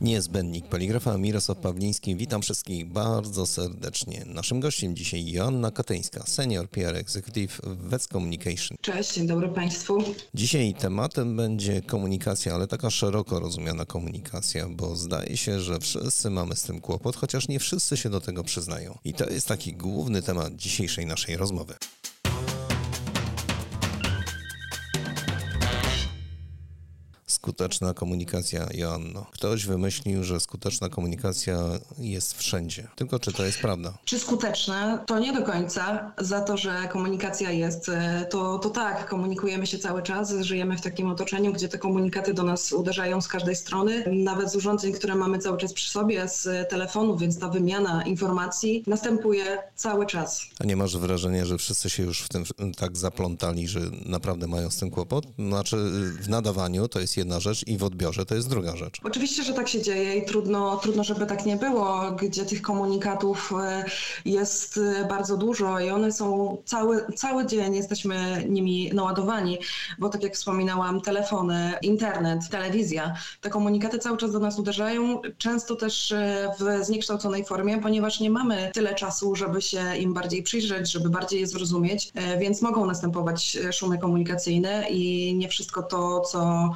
Niezbędnik poligrafa Mirosław Pawliński. Witam wszystkich bardzo serdecznie. Naszym gościem dzisiaj Joanna Katyńska, senior PR executive w Vets Communication. Cześć, dzień dobry Państwu. Dzisiaj tematem będzie komunikacja, ale taka szeroko rozumiana komunikacja, bo zdaje się, że wszyscy mamy z tym kłopot, chociaż nie wszyscy się do tego przyznają. I to jest taki główny temat dzisiejszej naszej rozmowy. Skuteczna komunikacja, Joanno. Ktoś wymyślił, że skuteczna komunikacja jest wszędzie. Tylko czy to jest prawda? Czy skuteczna? To nie do końca. Za to, że komunikacja jest, e, to, to tak, komunikujemy się cały czas, żyjemy w takim otoczeniu, gdzie te komunikaty do nas uderzają z każdej strony, nawet z urządzeń, które mamy cały czas przy sobie, z telefonu, więc ta wymiana informacji następuje cały czas. A nie masz wrażenia, że wszyscy się już w tym tak zaplątali, że naprawdę mają z tym kłopot? Znaczy w nadawaniu to jest jedna rzecz i w odbiorze to jest druga rzecz. Oczywiście, że tak się dzieje i trudno, trudno żeby tak nie było, gdzie tych komunikatów e, jest e, bardzo dużo i one są cały, cały dzień jesteśmy nimi naładowani, bo tak jak wspominałam, telefony, internet, telewizja, te komunikaty cały czas do nas uderzają, często też e, w zniekształconej formie, ponieważ nie mamy tyle czasu, żeby się im bardziej przyjrzeć, żeby bardziej je zrozumieć, więc mogą następować szumy komunikacyjne i nie wszystko to, co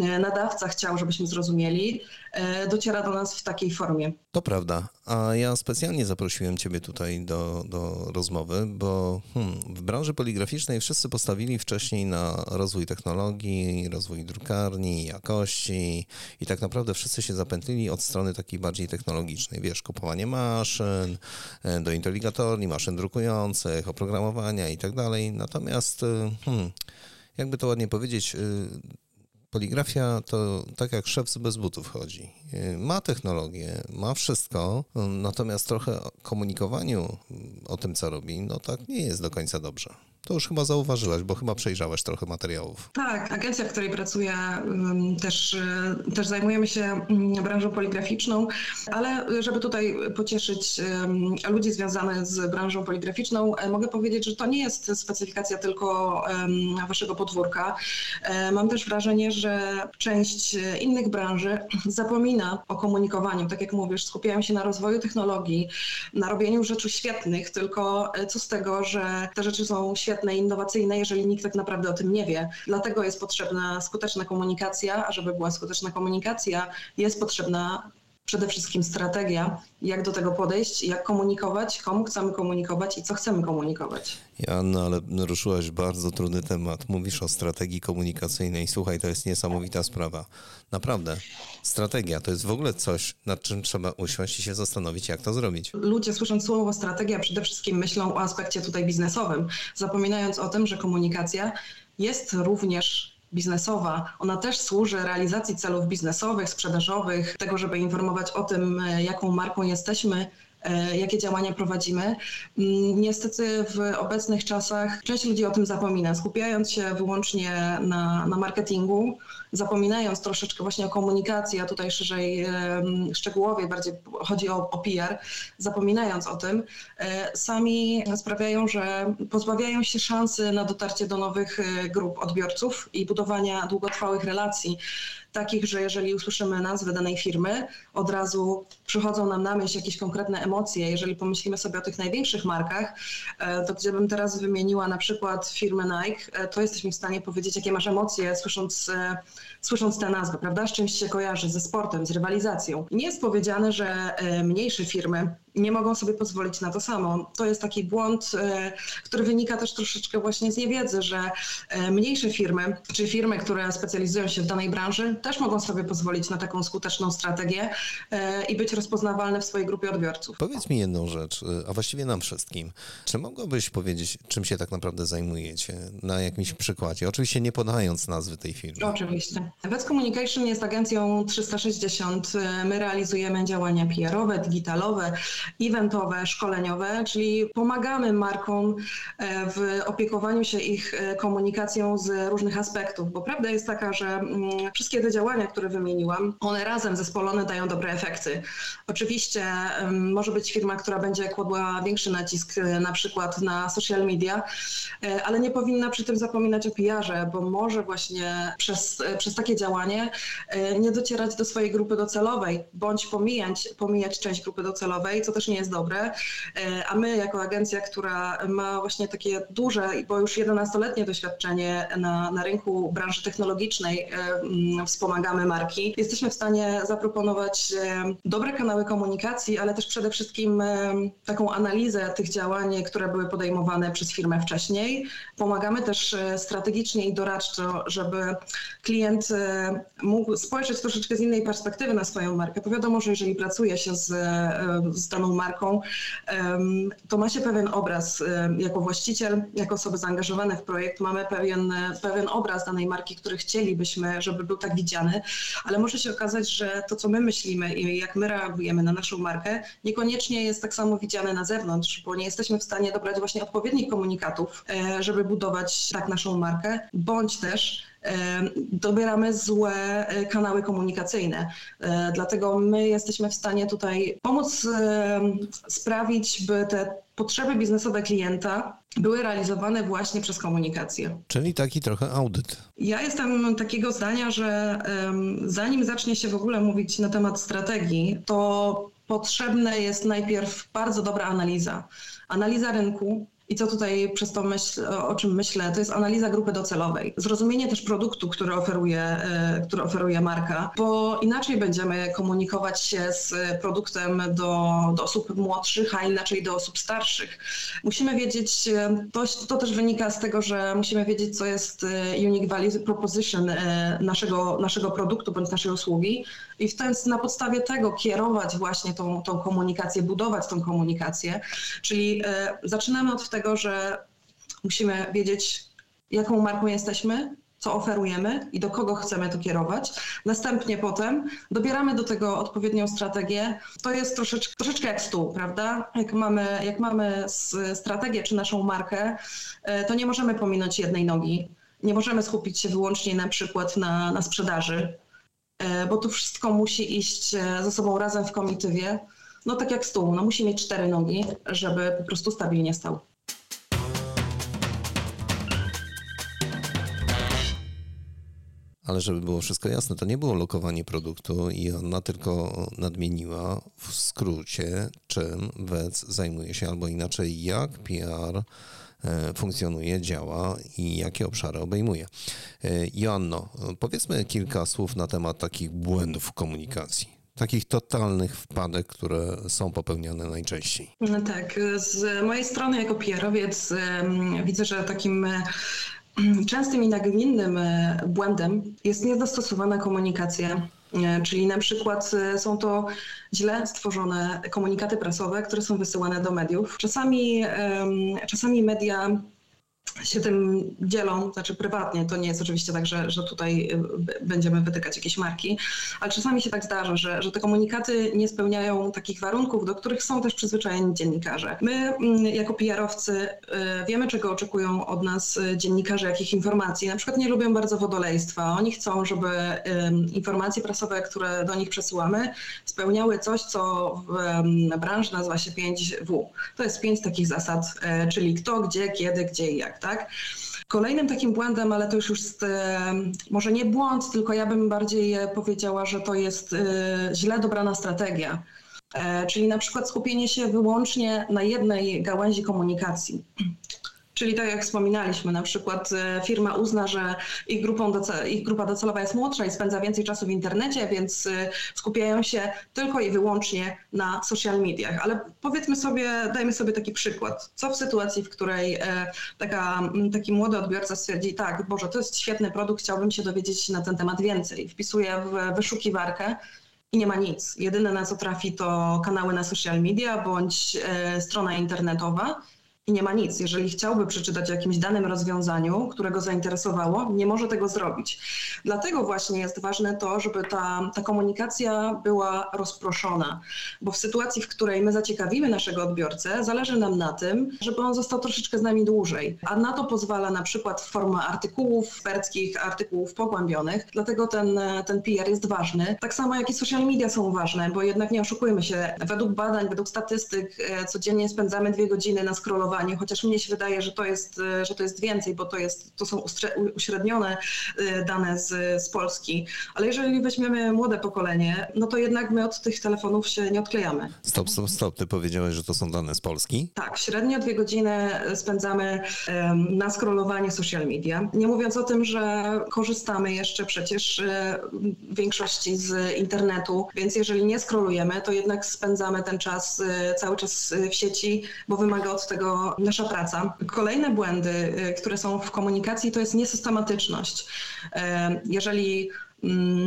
nadawca chciał, żebyśmy zrozumieli, e, dociera do nas w takiej formie. To prawda, a ja specjalnie zaprosiłem Ciebie tutaj do, do rozmowy, bo hmm, w branży poligraficznej wszyscy postawili wcześniej na rozwój technologii, rozwój drukarni, jakości i tak naprawdę wszyscy się zapętlili od strony takiej bardziej technologicznej. Wiesz, kupowanie maszyn, e, do inteligatorni, maszyn drukujących, oprogramowania i tak dalej. Natomiast, hmm, jakby to ładnie powiedzieć, Poligrafia to tak jak szef bez butów chodzi. Ma technologię, ma wszystko, natomiast trochę komunikowaniu o tym, co robi, no tak nie jest do końca dobrze. To już chyba zauważyłaś, bo chyba przejrzałeś trochę materiałów. Tak, agencja, w której pracuję, też, y, też zajmujemy się branżą poligraficzną, ale żeby tutaj pocieszyć ludzi związanych z branżą poligraficzną, e, mogę powiedzieć, że to nie jest specyfikacja tylko waszego podwórka. E, mam też wrażenie, że część innych branży zapomina o komunikowaniu. Tak jak mówisz, skupiają się na rozwoju technologii, na robieniu rzeczy świetnych, tylko e, co z tego, że te rzeczy są świetne, świetne, innowacyjne, jeżeli nikt tak naprawdę o tym nie wie. Dlatego jest potrzebna skuteczna komunikacja, a żeby była skuteczna komunikacja, jest potrzebna przede wszystkim strategia, jak do tego podejść, jak komunikować, komu chcemy komunikować i co chcemy komunikować. Joanna, ale ruszyłaś bardzo trudny temat. Mówisz o strategii komunikacyjnej. Słuchaj, to jest niesamowita sprawa. Naprawdę. Strategia to jest w ogóle coś, nad czym trzeba usiąść i się zastanowić, jak to zrobić. Ludzie słysząc słowo strategia przede wszystkim myślą o aspekcie tutaj biznesowym, zapominając o tym, że komunikacja jest również biznesowa. Ona też służy realizacji celów biznesowych, sprzedażowych, tego, żeby informować o tym, e, jaką marką jesteśmy, jakie działania prowadzimy. Mm, niestety w obecnych czasach część ludzi o tym zapomina, skupiając się wyłącznie na, na marketingu, zapominając troszeczkę właśnie o komunikacji, a tutaj szerzej szczegółowie bardziej chodzi o, o PR, zapominając o tym, e, sami sprawiają, że pozbawiają się szansy na dotarcie do nowych e, grup odbiorców i budowania długotrwałych relacji takich, że jeżeli usłyszymy nazwę danej firmy, od razu przychodzą nam na myśl jakieś konkretne emocje. Jeżeli pomyślimy sobie o tych największych markach, e, to gdybym teraz wymieniła na przykład firmę Nike, to jesteśmy w stanie powiedzieć, jakie masz emocje, słysząc słysząc tę nazwę, prawda? Z czymś się kojarzy, ze sportem, z rywalizacją. Nie jest powiedziane, że e, mniejsze firmy nie mogą sobie pozwolić na to samo. To jest taki błąd, e, który wynika też troszeczkę właśnie z niewiedzy, że e, mniejsze firmy, czy firmy, które specjalizują się w danej branży, też mogą sobie pozwolić na taką skuteczną strategię i być rozpoznawalne w swojej grupie odbiorców. Powiedz mi jedną rzecz, a właściwie nam wszystkim. Czy mogłabyś powiedzieć, czym się tak naprawdę zajmujecie na jakimś przykładzie? Oczywiście nie podając nazwy tej firmy. Oczywiście. Vets Communication jest agencją 360. My realizujemy działania PR-owe, digitalowe, eventowe, szkoleniowe, czyli pomagamy markom e, w opiekowaniu się ich e, komunikacją z różnych aspektów, bo prawda jest taka, że mm, wszystkie te działania, które wymieniłam, one razem zespolone dają dobre efekty. Oczywiście może być firma, która będzie kładła większy nacisk na przykład na social media, ale nie powinna przy tym zapominać o PR-ze, bo może właśnie przez, przez takie działanie nie docierać do swojej grupy docelowej, bądź pomijać, pomijać część grupy docelowej, co też nie jest dobre. A my jako agencja, która ma właśnie takie duże, bo już 11-letnie doświadczenie na, na rynku branży technologicznej, mm, wspomagamy marki, jesteśmy w stanie zaproponować dobre kanały komunikacji, ale też przede wszystkim taką analizę tych działań, które były podejmowane przez firmę wcześniej. Pomagamy też e, strategicznie i doradczo, żeby klient e, mógł spojrzeć troszeczkę z innej perspektywy na swoją markę. Bo wiadomo, że jeżeli pracuje się z, e, z marką, to ma się pewien obraz jako właściciel, jako osoby zaangażowane w projekt, mamy pewien, pewien obraz danej marki, który chcielibyśmy, żeby był tak widziany, ale może się okazać, że to, co my myślimy i jak my reagujemy na naszą markę, niekoniecznie jest tak samo widziane na zewnątrz, bo nie jesteśmy w stanie dobrać właśnie odpowiednich komunikatów, e, żeby budować tak naszą markę, bądź też dobieramy złe e, kanały komunikacyjne. E, dlatego my jesteśmy w stanie tutaj pomóc sprawić, by te potrzeby biznesowe klienta były realizowane właśnie przez komunikację. Czyli taki trochę audyt. Ja jestem takiego zdania, że zanim zacznie się w ogóle mówić na temat strategii, to potrzebna jest najpierw bardzo dobra analiza. Analiza rynku, i co tutaj przez to myśl, o czym myślę, to jest analiza grupy docelowej. Zrozumienie też produktu, który oferuje, e, który oferuje marka, bo inaczej będziemy komunikować się z produktem do, do osób młodszych, a inaczej do osób starszych. Musimy wiedzieć, e, to, to też wynika z tego, że musimy wiedzieć, co jest e, unique value proposition naszego, naszego produktu bądź naszej usługi i w ten, na podstawie tego kierować właśnie tą, tą komunikację, budować tą komunikację. Czyli zaczynamy od tego, że musimy wiedzieć, jaką marką jesteśmy, co oferujemy i do kogo chcemy to kierować. Następnie potem dobieramy do tego odpowiednią strategię. To jest troszeczkę, troszeczkę jak stół, prawda? Jak mamy, jak mamy strategię czy naszą markę, e, to nie możemy pominąć jednej nogi. Nie możemy skupić się wyłącznie na przykład na, na sprzedaży, e, bo to wszystko musi iść e, ze sobą razem w komitywie. No tak jak stół, no musi mieć cztery nogi, żeby po prostu stabilnie stał. Ale żeby było wszystko jasne, to nie było lokowanie produktu i ona tylko nadmieniła w skrócie, czym WEC zajmuje się, albo inaczej, jak PR e, funkcjonuje, działa i jakie obszary obejmuje. E, Joanno, powiedzmy kilka słów na temat takich błędów w komunikacji takich totalnych wpadek, które są popełniane najczęściej. No tak, z mojej strony jako PR-owiec widzę, że takim Częstym i nagminnym e, błędem jest niedostosowana komunikacja. E, czyli na przykład e, są to źle stworzone komunikaty prasowe, które są wysyłane do mediów. Czasami, czasami media się tym dzielą, znaczy prywatnie, to nie jest oczywiście tak, że, że tutaj y, będziemy wytykać jakieś marki, ale czasami się tak zdarza, że, że te komunikaty nie spełniają takich warunków, do których są też przyzwyczajeni dziennikarze. My mm, jako PR-owcy y, wiemy, czego oczekują od nas y, dziennikarze, jakich informacji. Na przykład nie lubią bardzo wodolejstwa. Oni chcą, żeby informacje prasowe, które do nich przesyłamy, spełniały coś, co w branży nazywa się 5W. To jest pięć takich zasad, czyli kto, gdzie, kiedy, gdzie i jak tak? Kolejnym takim błędem, ale to już jest może nie błąd, tylko ja bym bardziej powiedziała, że to jest e, źle dobrana strategia. E, czyli na przykład skupienie się wyłącznie na jednej gałęzi komunikacji. Czyli tak jak wspominaliśmy, na przykład e, firma uzna, że ich, grupą ich grupa docelowa jest młodsza i spędza więcej czasu w internecie, więc e, skupiają się tylko i wyłącznie na social mediach. Ale powiedzmy sobie, dajmy sobie taki przykład. Co w sytuacji, w której e, taka, taki młody odbiorca stwierdzi, tak, Boże, to jest świetny produkt, chciałbym się dowiedzieć na ten temat więcej. Wpisuje w wyszukiwarkę i nie ma nic. Jedyne na co trafi to kanały na social media bądź strona internetowa i nie ma nic. Jeżeli chciałby przeczytać o jakimś danym rozwiązaniu, które go zainteresowało, nie może tego zrobić. Dlatego właśnie jest ważne to, żeby ta, ta komunikacja była rozproszona, bo w sytuacji, w której my zaciekawimy naszego odbiorcę, zależy nam na tym, żeby on został troszeczkę z nami dłużej, a na to pozwala na przykład forma artykułów eksperckich, artykułów pogłębionych, dlatego ten, ten PR jest ważny. Tak samo jak i social media są ważne, bo jednak nie oszukujmy się, według badań, według statystyk e, codziennie spędzamy dwie godziny na scrollowaniu, chociaż mnie się wydaje, że to jest, e, że to jest więcej, bo to, jest, to są uśrednione e, dane z, z Polski. Ale jeżeli weźmiemy młode pokolenie, no to jednak my od tych telefonów się nie odklejamy. Stop, stop, stop. Ty powiedziałeś, że to są dane z Polski? Tak, średnio dwie godziny spędzamy na scrollowaniu social media. Nie mówiąc o tym, że korzystamy jeszcze przecież w większości z internetu, więc jeżeli nie scrollujemy, to jednak spędzamy ten czas cały czas w sieci, bo wymaga od tego nasza praca. Kolejne błędy, które są w komunikacji, to jest niesystematyczność. Jeżeli Mm,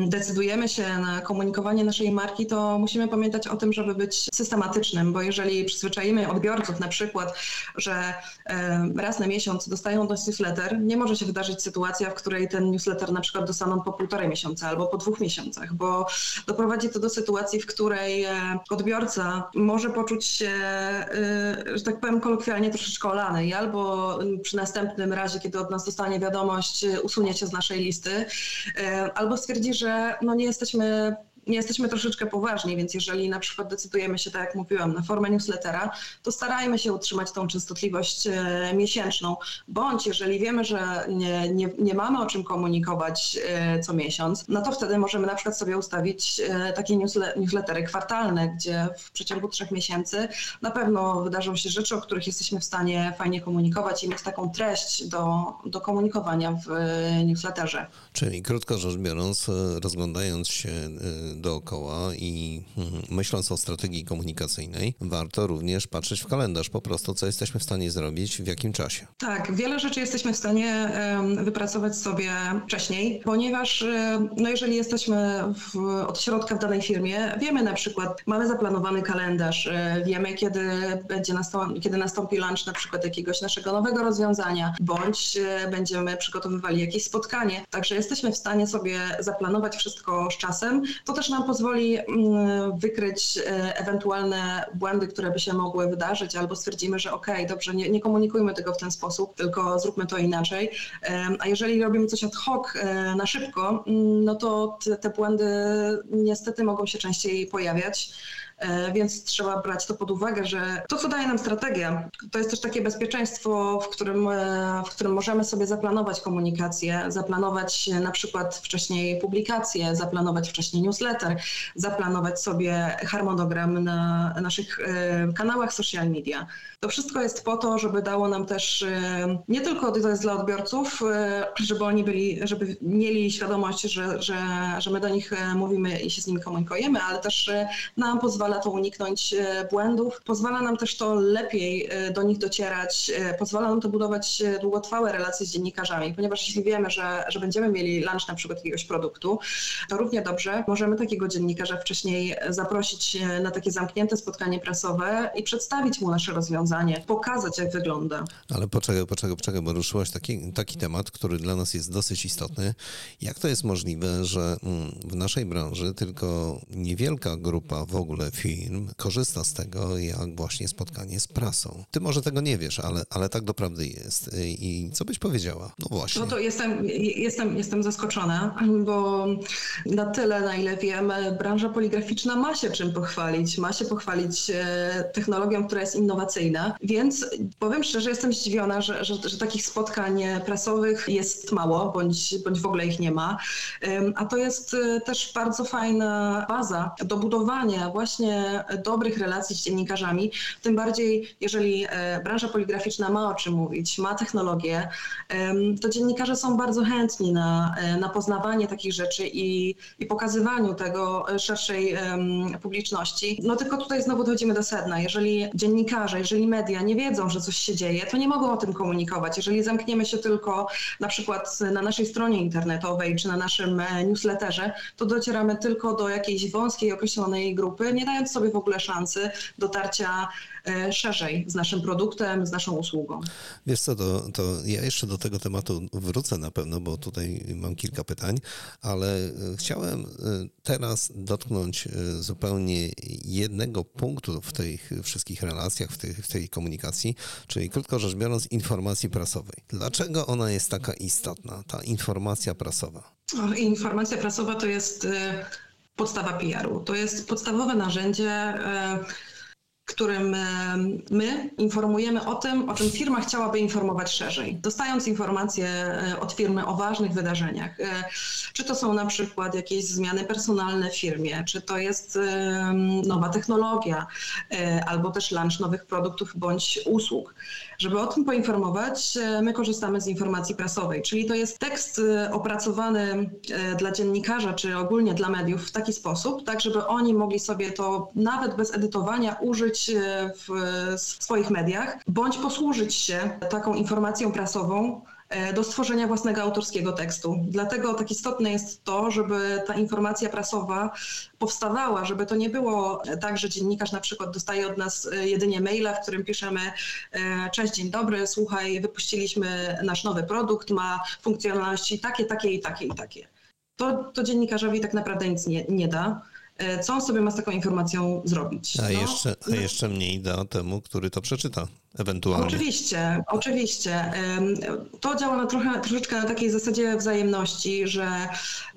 decydujemy się na komunikowanie naszej marki, to musimy pamiętać o tym, żeby być systematycznym, bo jeżeli przyzwyczajimy odbiorców na przykład, że raz na miesiąc dostają do newsletter, nie może się wydarzyć sytuacja, w której ten newsletter na przykład dostaną po półtorej miesiąca albo po dwóch miesiącach, bo doprowadzi to do sytuacji, w której e, odbiorca może poczuć się, e, że tak powiem kolokwialnie, troszeczkę olany i albo przy następnym razie, kiedy od nas dostanie wiadomość, usunie się z naszej listy, e, albo stwierdzi, że no nie jesteśmy nie jesteśmy troszeczkę poważni, więc jeżeli na przykład decydujemy się, tak jak mówiłam, na formę newslettera, to starajmy się utrzymać tą częstotliwość e, miesięczną, bądź jeżeli wiemy, że nie, nie, nie mamy o czym komunikować e, co miesiąc, no to wtedy możemy na przykład sobie ustawić e, takie newslettery kwartalne, gdzie w przeciągu trzech miesięcy na pewno wydarzą się rzeczy, o których jesteśmy w stanie fajnie komunikować i mieć taką treść do, do komunikowania w newsletterze. Czyli krótko rzecz biorąc, rozglądając się dookoła i hmm, myśląc o strategii komunikacyjnej, warto również patrzeć w kalendarz po prostu, co jesteśmy w stanie zrobić, w jakim czasie. Tak, wiele rzeczy jesteśmy w stanie wypracować sobie wcześniej, ponieważ no jeżeli jesteśmy w, od środka w danej firmie, wiemy na przykład, mamy zaplanowany kalendarz, e, wiemy kiedy będzie nastąpi, kiedy nastąpi lunch na przykład jakiegoś naszego nowego rozwiązania, bądź e, będziemy przygotowywali jakieś spotkanie, także jesteśmy w stanie sobie zaplanować wszystko z czasem. To też też nam pozwoli mm, wykryć e, ewentualne błędy, które by się mogły wydarzyć, albo stwierdzimy, że okej, okay, dobrze, nie, nie, komunikujmy tego w ten sposób, tylko zróbmy to inaczej. A jeżeli robimy coś ad hoc e, na szybko, mm, no to te, te błędy niestety mogą się częściej pojawiać. E, więc trzeba brać to pod uwagę, że to, co daje nam strategia, to jest też takie bezpieczeństwo, w którym, e, w którym możemy sobie zaplanować komunikację, zaplanować na przykład wcześniej publikację, zaplanować wcześniej newsletter, zaplanować sobie harmonogram na naszych e, kanałach social media. To wszystko jest po to, żeby dało nam też nie tylko to jest dla odbiorców, żeby oni byli, żeby mieli świadomość, że, że, że my do nich mówimy i się z nimi komunikujemy, ale też nam pozwala pozwala to uniknąć e, błędów, pozwala nam też to lepiej e, do nich docierać, e, pozwala nam to budować długotrwałe relacje z dziennikarzami, ponieważ jeśli wiemy, że, że będziemy mieli lunch na przykład jakiegoś produktu, to równie dobrze możemy takiego dziennikarza wcześniej zaprosić na takie zamknięte spotkanie prasowe i przedstawić mu nasze rozwiązanie, pokazać jak wygląda. Ale poczekaj, poczekaj, poczekaj, bo ruszyłaś taki, taki temat, który dla nas jest dosyć istotny. Jak to jest możliwe, że mm, w naszej branży tylko niewielka grupa w ogóle film korzysta z tego jak właśnie spotkanie z prasą. Ty może tego nie wiesz, ale, ale tak doprawdy jest. I co byś powiedziała? No właśnie. No to jestem, jestem, jestem zaskoczona, bo na tyle, na ile wiem, branża poligraficzna ma się czym pochwalić. Ma się pochwalić e, technologią, która jest innowacyjna, więc powiem szczerze, jestem zdziwiona, że, że, że takich spotkań prasowych jest mało, bądź, bądź w ogóle ich nie ma. A to jest e, też bardzo fajna baza do budowania właśnie dobrych relacji z dziennikarzami, tym bardziej jeżeli e, branża poligraficzna ma o czym mówić, ma technologię, to dziennikarze są bardzo chętni na, e, na poznawanie takich rzeczy i, i pokazywaniu tego szerszej publiczności. No tylko tutaj znowu dochodzimy do sedna. Jeżeli dziennikarze, jeżeli media nie wiedzą, że coś się dzieje, to nie mogą o tym komunikować. Jeżeli zamkniemy się tylko na przykład na naszej stronie internetowej czy na naszym e, newsletterze, to docieramy tylko do jakiejś wąskiej, określonej grupy, nie dając sobie w ogóle szansy dotarcia e, szerzej z naszym produktem, z naszą usługą. Wiesz co, to, to ja jeszcze do tego tematu wrócę na pewno, bo tutaj mam kilka pytań, ale e, chciałem teraz dotknąć zupełnie jednego punktu w tych wszystkich relacjach, w tej, w tej komunikacji, czyli krótko rzecz biorąc informacji prasowej. Dlaczego ona jest taka istotna, ta informacja prasowa? Informacja prasowa to jest podstawa PR-u. To jest podstawowe narzędzie e, którym e, my informujemy o tym, o czym firma chciałaby informować szerzej. Dostając informacje e, od firmy o ważnych wydarzeniach, e, czy to są na przykład jakieś zmiany personalne w firmie, czy to jest nowa technologia, albo też launch nowych produktów bądź usług. Żeby o tym poinformować, my korzystamy z informacji prasowej, czyli to jest tekst opracowany dla dziennikarza, czy ogólnie dla mediów w taki sposób, tak żeby oni mogli sobie to nawet bez edytowania użyć E, w swoich mediach, bądź posłużyć się taką informacją prasową e, do stworzenia własnego autorskiego tekstu. Dlatego tak istotne jest to, żeby ta informacja prasowa powstawała, żeby to nie było tak, że dziennikarz na przykład dostaje od nas e, jedynie maila, w którym piszemy cześć, dzień dobry, słuchaj, wypuściliśmy nasz nowy produkt, ma funkcjonalności takie, takie i takie i takie. To, to dziennikarzowi tak naprawdę nic nie, nie da. E, co on sobie ma z taką informacją zrobić. A, no, jeszcze, a jeszcze mniej da temu, który to przeczyta ewentualnie. Oczywiście, oczywiście. To działa na trochę, troszeczkę na takiej zasadzie wzajemności, że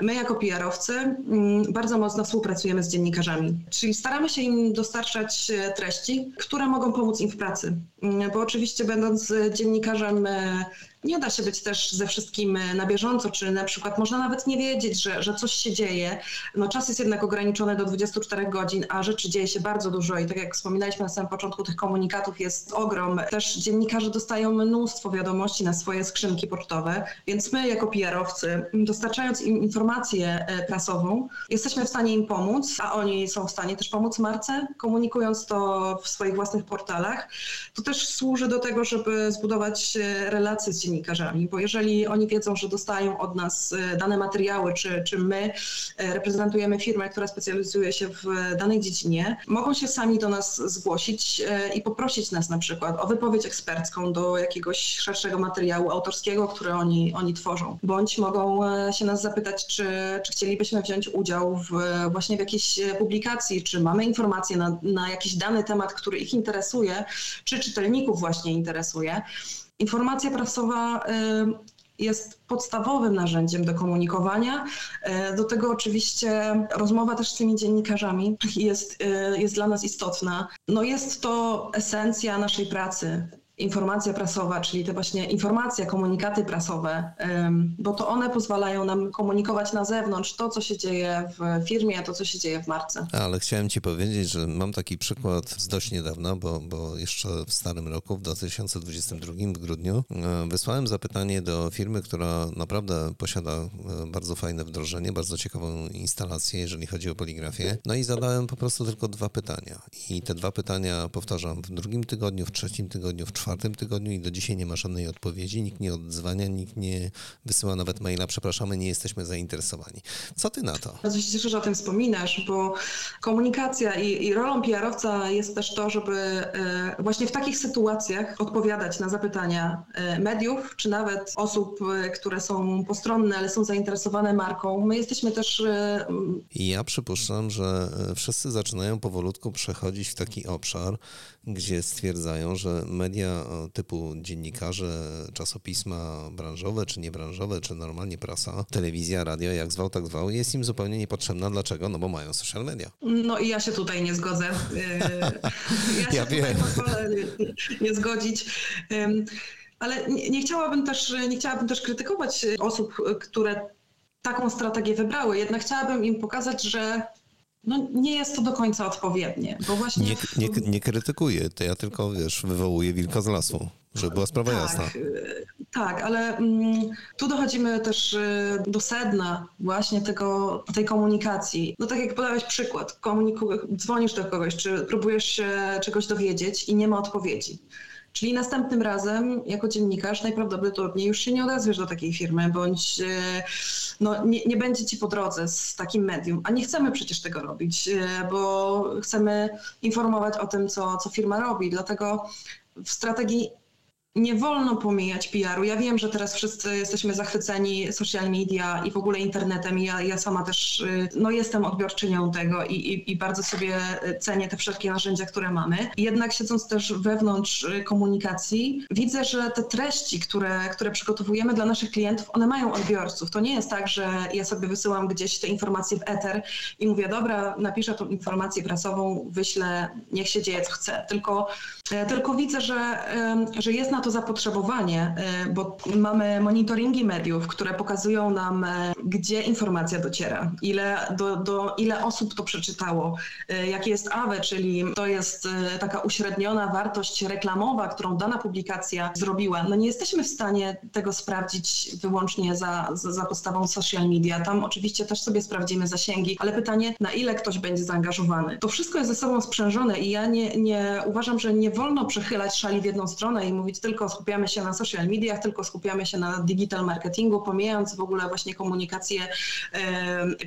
my jako PR-owcy mm, bardzo mocno współpracujemy z dziennikarzami, czyli staramy się im dostarczać e, treści, które mogą pomóc im w pracy. Mm, bo oczywiście będąc dziennikarzem e, nie da się być też ze wszystkim e, na bieżąco, czy na przykład można nawet nie wiedzieć, że, że coś się dzieje. No, czas jest jednak ograniczony do 24 godzin, a rzeczy dzieje się bardzo dużo i tak jak wspominaliśmy na samym początku, tych komunikatów jest ogrom. Też dziennikarze dostają mnóstwo wiadomości na swoje skrzynki pocztowe, więc my jako PR-owcy, dostarczając im informację e, prasową, jesteśmy w stanie im pomóc, a oni są w stanie też pomóc marce, komunikując to w swoich własnych portalach. To też służy do tego, żeby zbudować e, relacje z dziennikarzami bo jeżeli oni wiedzą, że dostają od nas e, dane materiały, czy, czy my reprezentujemy firmę, która specjalizuje się w danej dziedzinie, mogą się sami do nas zgłosić i poprosić nas na przykład o wypowiedź ekspercką do jakiegoś szerszego materiału autorskiego, który oni, oni tworzą. Bądź mogą się nas zapytać, czy, czy chcielibyśmy wziąć udział w, właśnie w jakiejś publikacji, czy mamy informacje na, na jakiś dany temat, który ich interesuje, czy czytelników właśnie interesuje. Informacja prasowa y, jest podstawowym narzędziem do komunikowania. Y, do tego oczywiście rozmowa też z tymi dziennikarzami jest, y, jest dla nas istotna. No jest to esencja naszej pracy informacja prasowa, czyli te właśnie informacje, komunikaty prasowe, bo to one pozwalają nam komunikować na zewnątrz to, co się dzieje w firmie, a to, co się dzieje w marce. Ale chciałem Ci powiedzieć, że mam taki przykład z dość niedawna, bo, bo jeszcze w starym roku, w 2022 w grudniu, wysłałem zapytanie do firmy, która naprawdę posiada bardzo fajne wdrożenie, bardzo ciekawą instalację, jeżeli chodzi o poligrafię. No i zadałem po prostu tylko dwa pytania. I te dwa pytania powtarzam w drugim tygodniu, w trzecim tygodniu, w czwartym czwartym tygodniu i do dzisiaj nie ma żadnej odpowiedzi, nikt nie odzwania, nikt nie wysyła nawet maila, przepraszamy, nie jesteśmy zainteresowani. Co ty na to? Bardzo się cieszę, że o tym wspominasz, bo komunikacja i, i rolą PR-owca jest też to, żeby e, właśnie w takich sytuacjach odpowiadać na zapytania e, mediów, czy nawet osób, e, które są postronne, ale są zainteresowane marką. My jesteśmy też... Ja przypuszczam, że wszyscy zaczynają powolutku przechodzić w taki obszar, gdzie stwierdzają, że media typu dziennikarze, czasopisma branżowe czy niebranżowe, czy normalnie prasa, telewizja, radio, jak zwał, tak zwał, jest im zupełnie niepotrzebna. Dlaczego? No bo mają social media. No i ja się tutaj nie zgodzę. Ja się ja tutaj pozwolę nie zgodzić. Ale nie, nie, chciałabym też, nie chciałabym też krytykować osób, które taką strategię wybrały. Jednak chciałabym im pokazać, że no, nie jest to do końca odpowiednie, bo właśnie... Nie, nie, nie krytykuję, to ja tylko, wiesz, wywołuję wilka z lasu, żeby była sprawa tak, jasna. Tak, ale mm, tu dochodzimy też y, do sedna właśnie tego, tej komunikacji. No tak jak podałeś przykład, komuniku- dzwonisz do kogoś, czy próbujesz się czegoś dowiedzieć i nie ma odpowiedzi Czyli następnym razem jako dziennikarz najprawdopodobniej już się nie odezwiesz do takiej firmy, bądź e, no, nie, nie będzie ci po drodze z takim medium. A nie chcemy przecież tego robić, e, bo chcemy informować o tym, co, co firma robi. Dlatego w strategii nie wolno pomijać PR-u. Ja wiem, że teraz wszyscy jesteśmy zachwyceni social media i w ogóle internetem. Ja, ja sama też y, no, jestem odbiorczynią tego i, i, i, bardzo sobie cenię te wszelkie narzędzia, które mamy. Jednak siedząc też wewnątrz y, komunikacji, widzę, że te treści, które, które przygotowujemy dla naszych klientów, one mają odbiorców. To nie jest tak, że ja sobie wysyłam gdzieś te informacje w eter i mówię, dobra, napiszę tą informację prasową, wyślę, niech się dzieje co chce. Tylko, tylko widzę, że, że jest na to zapotrzebowanie, e, bo mamy monitoringi mediów, które pokazują nam, e, gdzie informacja dociera, ile, do, do, ile osób to przeczytało, e, jakie jest AWE, czyli to jest taka uśredniona wartość reklamowa, którą dana publikacja zrobiła. No nie jesteśmy w stanie tego sprawdzić wyłącznie za, za, za podstawą social media. Tam oczywiście też sobie sprawdzimy zasięgi, ale pytanie, na ile ktoś będzie zaangażowany. To wszystko jest ze sobą sprzężone i ja nie, nie uważam, że nie wolno przechylać szali w jedną stronę i mówić tylko skupiamy się na social mediach, tylko skupiamy się na digital marketingu, pomijając w ogóle właśnie komunikację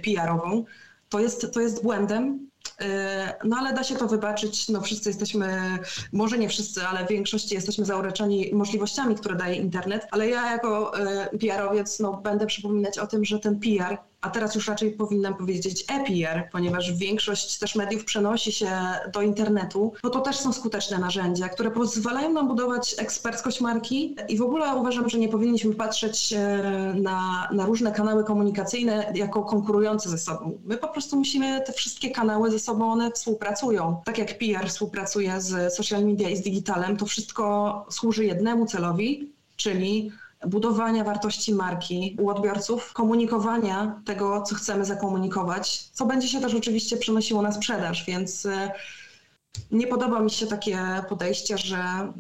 PR-ową. To jest, to jest błędem, e, no ale da się to wybaczyć. No wszyscy jesteśmy, może nie wszyscy, ale w większości jesteśmy zaureczeni możliwościami, które daje internet. Ale ja jako e, PR-owiec no, będę przypominać o tym, że ten PR a teraz już raczej powinnam powiedzieć e-PR, ponieważ większość też mediów przenosi się do internetu, no to też są skuteczne narzędzia, które pozwalają nam budować eksperckość marki i w ogóle uważam, że nie powinniśmy patrzeć e, na, na różne kanały komunikacyjne jako konkurujące ze sobą. My po prostu musimy te wszystkie kanały ze sobą, one współpracują. Tak jak PR współpracuje z social media i z digitalem, to wszystko służy jednemu celowi, czyli budowania wartości marki u odbiorców, komunikowania tego, co chcemy zakomunikować, co będzie się też oczywiście przenosiło na sprzedaż, więc y, nie podoba mi się takie podejście, że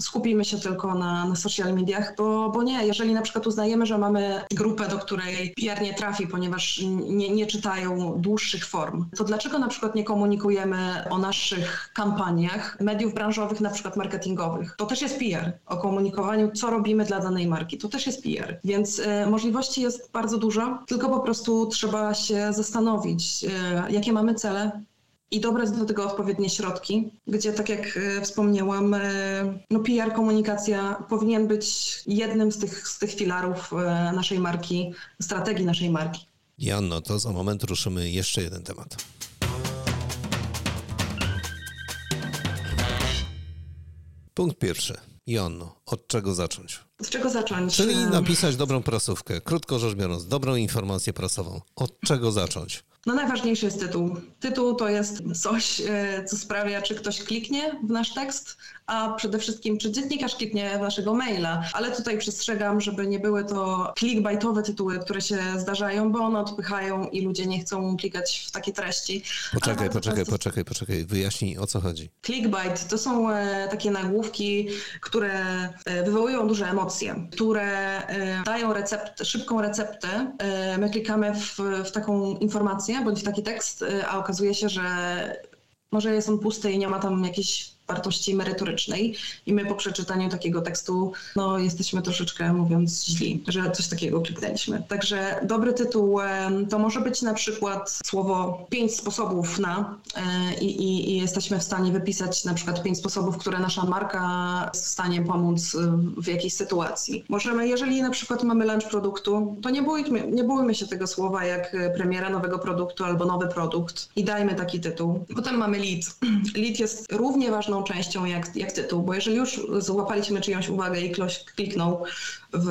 skupimy się tylko na, na social mediach, bo, bo nie, jeżeli na przykład uznajemy, że mamy grupę, do której PR nie trafi, ponieważ nie, nie czytają dłuższych form, to dlaczego na przykład nie komunikujemy o naszych kampaniach mediów branżowych, na przykład marketingowych? To też jest PR, o komunikowaniu, co robimy dla danej marki, to też jest PR. Więc y, możliwości jest bardzo dużo, tylko po prostu trzeba się zastanowić, y, jakie mamy cele, i dobrać do tego odpowiednie środki, gdzie tak jak e, wspomniałam, e, no PR, komunikacja powinien być jednym z tych, z tych filarów e, naszej marki, strategii naszej marki. Janno, to za moment ruszymy jeszcze jeden temat. Punkt pierwszy. Joanno, od czego zacząć? Od czego zacząć? Czyli napisać dobrą prasówkę. Krótko rzecz biorąc, dobrą informację prasową. Od czego zacząć? No najważniejszy jest tytuł. Tytuł to jest coś, e, co sprawia, czy ktoś kliknie w nasz tekst, a przede wszystkim, czy dziennikarz kliknie w naszego maila. Ale tutaj przestrzegam, żeby nie były to clickbaitowe tytuły, które się zdarzają, bo one odpychają i ludzie nie chcą klikać w takie treści. Poczekaj, poczekaj, poczekaj, poczekaj. Wyjaśnij, o co chodzi. Clickbait to są e, takie nagłówki, które e, wywołują duże emocje, które dają recept, szybką receptę. My klikamy w, w taką informację, bądź taki tekst, y, a okazuje się, że może jest on pusty i nie ma tam jakiejś wartości merytorycznej i my po przeczytaniu takiego tekstu no, jesteśmy troszeczkę, mówiąc, źli, że coś takiego kliknęliśmy. Także dobry tytuł to może być na przykład słowo pięć sposobów na e, i, i, i jesteśmy w stanie wypisać na przykład pięć sposobów, które nasza marka jest w stanie pomóc w jakiejś sytuacji. Możemy, jeżeli na przykład mamy lunch produktu, to nie bójmy, nie bójmy się tego słowa jak premiera nowego produktu albo nowy produkt i dajmy taki tytuł. Potem mamy lead. Lead jest równie ważną częścią jak, jak tytuł, bo jeżeli już złapaliśmy czyjąś uwagę i ktoś kliknął w,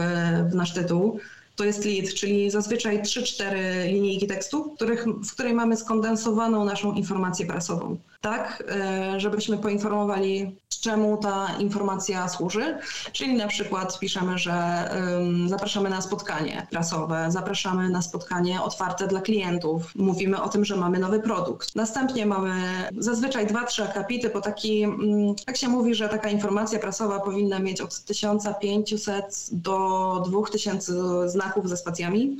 w nasz tytuł, to jest lead, czyli zazwyczaj 3-4 linijki tekstu, których, w której mamy skondensowaną naszą informację prasową tak, e, żebyśmy poinformowali, czemu ta informacja służy. Czyli na przykład piszemy, że zapraszamy na spotkanie prasowe, zapraszamy na spotkanie otwarte dla klientów, mówimy o tym, że mamy nowy produkt. Następnie mamy zazwyczaj dwa, trzy akapity, bo taki, mm, jak się mówi, że taka informacja prasowa powinna mieć od 1500 do 2000 znaków ze spacjami.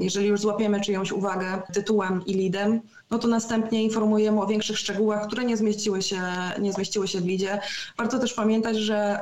Jeżeli już złapiemy czyjąś uwagę tytułem i leadem, no to następnie informujemy o większych szczegółach, artykułach, które nie zmieściły się, nie zmieściły się w lidzie. Warto też pamiętać, że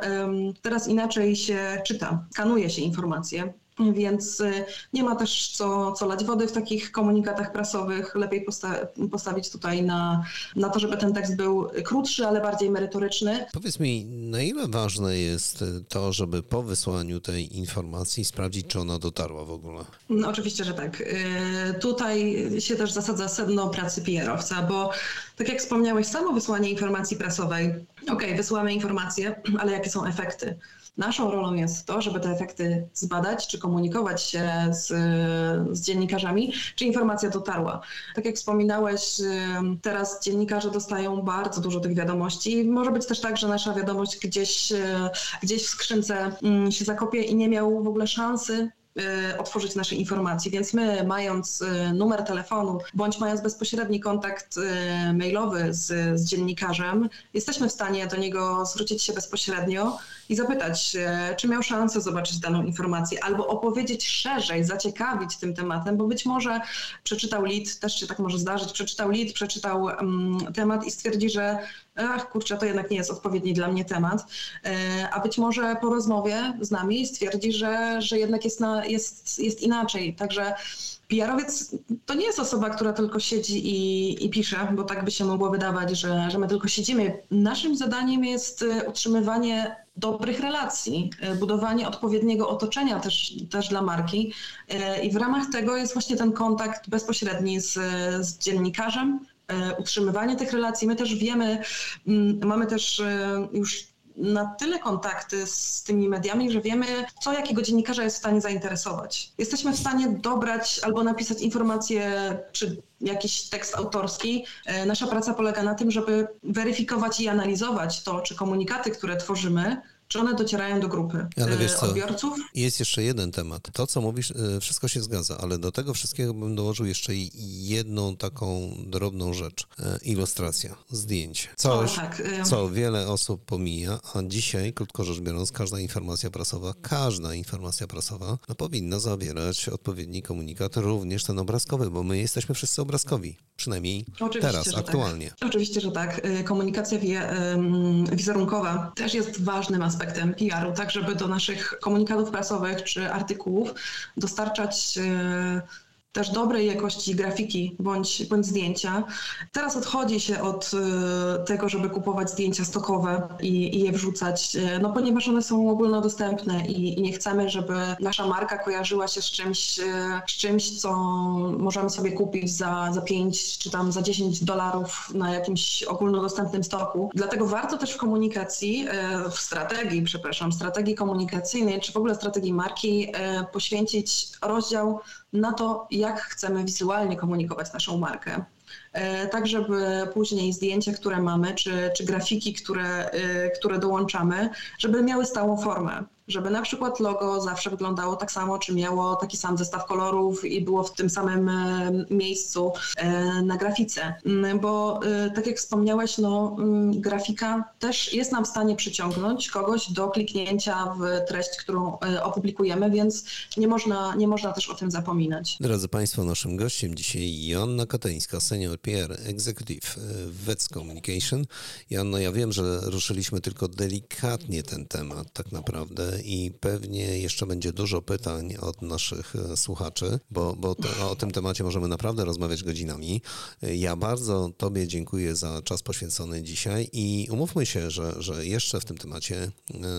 teraz inaczej się czyta, skanuje się informacje. Więc y, nie ma też co, co lać wody w takich komunikatach prasowych. Lepiej posta postawić tutaj na, na to, żeby ten tekst był krótszy, ale bardziej merytoryczny. Powiedz mi, na ile ważne jest to, żeby po wysłaniu tej informacji sprawdzić, czy ona dotarła w ogóle? No, oczywiście, że tak. Y, tutaj się też zasadza sedno pracy PR-owca, bo tak jak wspomniałeś, samo wysłanie informacji prasowej, okej, okay, wysyłamy informacje, ale jakie są efekty? Naszą rolą jest to, żeby te efekty zbadać, czy komunikować się z, z dziennikarzami, czy informacja dotarła. Tak jak wspominałeś, teraz dziennikarze dostają bardzo dużo tych wiadomości. Może być też tak, że nasza wiadomość gdzieś, gdzieś w skrzynce mm, się zakopie i nie miał w ogóle szansy Y, otworzyć nasze informacje. Więc my, mając y, numer telefonu, bądź mając bezpośredni kontakt y, mailowy z, z dziennikarzem, jesteśmy w stanie do niego zwrócić się bezpośrednio i zapytać, czy miał szansę zobaczyć daną informację, albo opowiedzieć szerzej, zaciekawić tym tematem, bo być może przeczytał lead, też się tak może zdarzyć, przeczytał lead, przeczytał um, temat i stwierdzi, że ach kurczę, to jednak nie jest odpowiedni dla mnie temat, e, a być może po rozmowie z nami stwierdzi, że, że jednak jest, na, jest, jest inaczej. Także PR-owiec to nie jest osoba, która tylko siedzi i, i, pisze, bo tak by się mogło wydawać, że, że my tylko siedzimy. Naszym zadaniem jest e, utrzymywanie dobrych relacji, e, budowanie odpowiedniego otoczenia też, też dla marki i w ramach tego jest właśnie ten kontakt bezpośredni z, z dziennikarzem, E, utrzymywanie tych relacji. My też wiemy, mm, mamy też e, już na tyle kontakty z tymi mediami, że wiemy, co jakiego dziennikarza jest w stanie zainteresować. Jesteśmy w stanie dobrać albo napisać informację, czy jakiś tekst autorski. E, nasza praca polega na tym, żeby weryfikować i analizować to, czy komunikaty, które tworzymy, czy one docierają do grupy ale wiesz co, odbiorców? Jest jeszcze jeden temat. To, co mówisz, e, wszystko się zgadza, ale do tego wszystkiego bym dołożył jeszcze jedną taką drobną rzecz. E, ilustracja, zdjęcie. Coś, o, tak. co wiele osób pomija, a dzisiaj, krótko rzecz biorąc, każda informacja prasowa, każda informacja prasowa no, powinna zawierać odpowiedni komunikat, również ten obrazkowy, bo my jesteśmy wszyscy obrazkowi. Przynajmniej Oczywiście, teraz, tak. aktualnie. Tak. Oczywiście, że tak. Komunikacja wizerunkowa też jest ważnym aspektem aspektem PR-u, tak żeby do naszych komunikatów prasowych czy artykułów dostarczać e, też dobrej jakości grafiki bądź, bądź zdjęcia. Teraz odchodzi się od e, tego, żeby kupować zdjęcia stokowe i, i je wrzucać, e, no ponieważ one są ogólnodostępne i, i nie chcemy, żeby nasza marka kojarzyła się z czymś, e, z czymś co możemy sobie kupić za, za 5 czy tam za 10 dolarów na jakimś ogólnodostępnym stoku. Dlatego warto też w komunikacji, w strategii, przepraszam, strategii komunikacyjnej, czy w ogóle strategii marki poświęcić rozdział na to, jak chcemy wizualnie komunikować naszą markę. E, tak żeby później zdjęcia, które mamy, czy, czy grafiki, które, e, które dołączamy, żeby miały stałą formę żeby na przykład logo zawsze wyglądało tak samo, czy miało taki sam zestaw kolorów i było w tym samym e, miejscu e, na grafice. Mm, bo e, tak jak wspomniałeś, no, mm, grafika też jest nam w stanie przyciągnąć kogoś do kliknięcia w treść, którą opublikujemy, więc nie można, nie można też o tym zapominać. Drodzy Państwo, naszym gościem dzisiaj Joanna Kateńska, senior PR executive w Communication. Joanna, ja wiem, że ruszyliśmy tylko delikatnie ten temat tak naprawdę i pewnie jeszcze będzie dużo pytań od naszych e, słuchaczy, bo, bo o tym temacie możemy naprawdę rozmawiać godzinami. Ja bardzo Tobie dziękuję za czas poświęcony dzisiaj i umówmy się, że, że jeszcze w tym temacie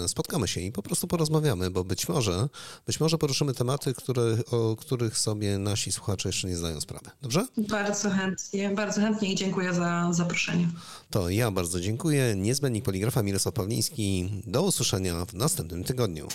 e, spotkamy się i po prostu porozmawiamy, bo być może, być może poruszymy tematy, które, o których sobie nasi słuchacze jeszcze nie zdają sprawy. Dobrze? Bardzo chętnie, bardzo chętnie i dziękuję za zaproszenie. To ja bardzo dziękuję. Niezbędnik poligrafa Mirosław Pawliński. Do usłyszenia w następnym tygodniu.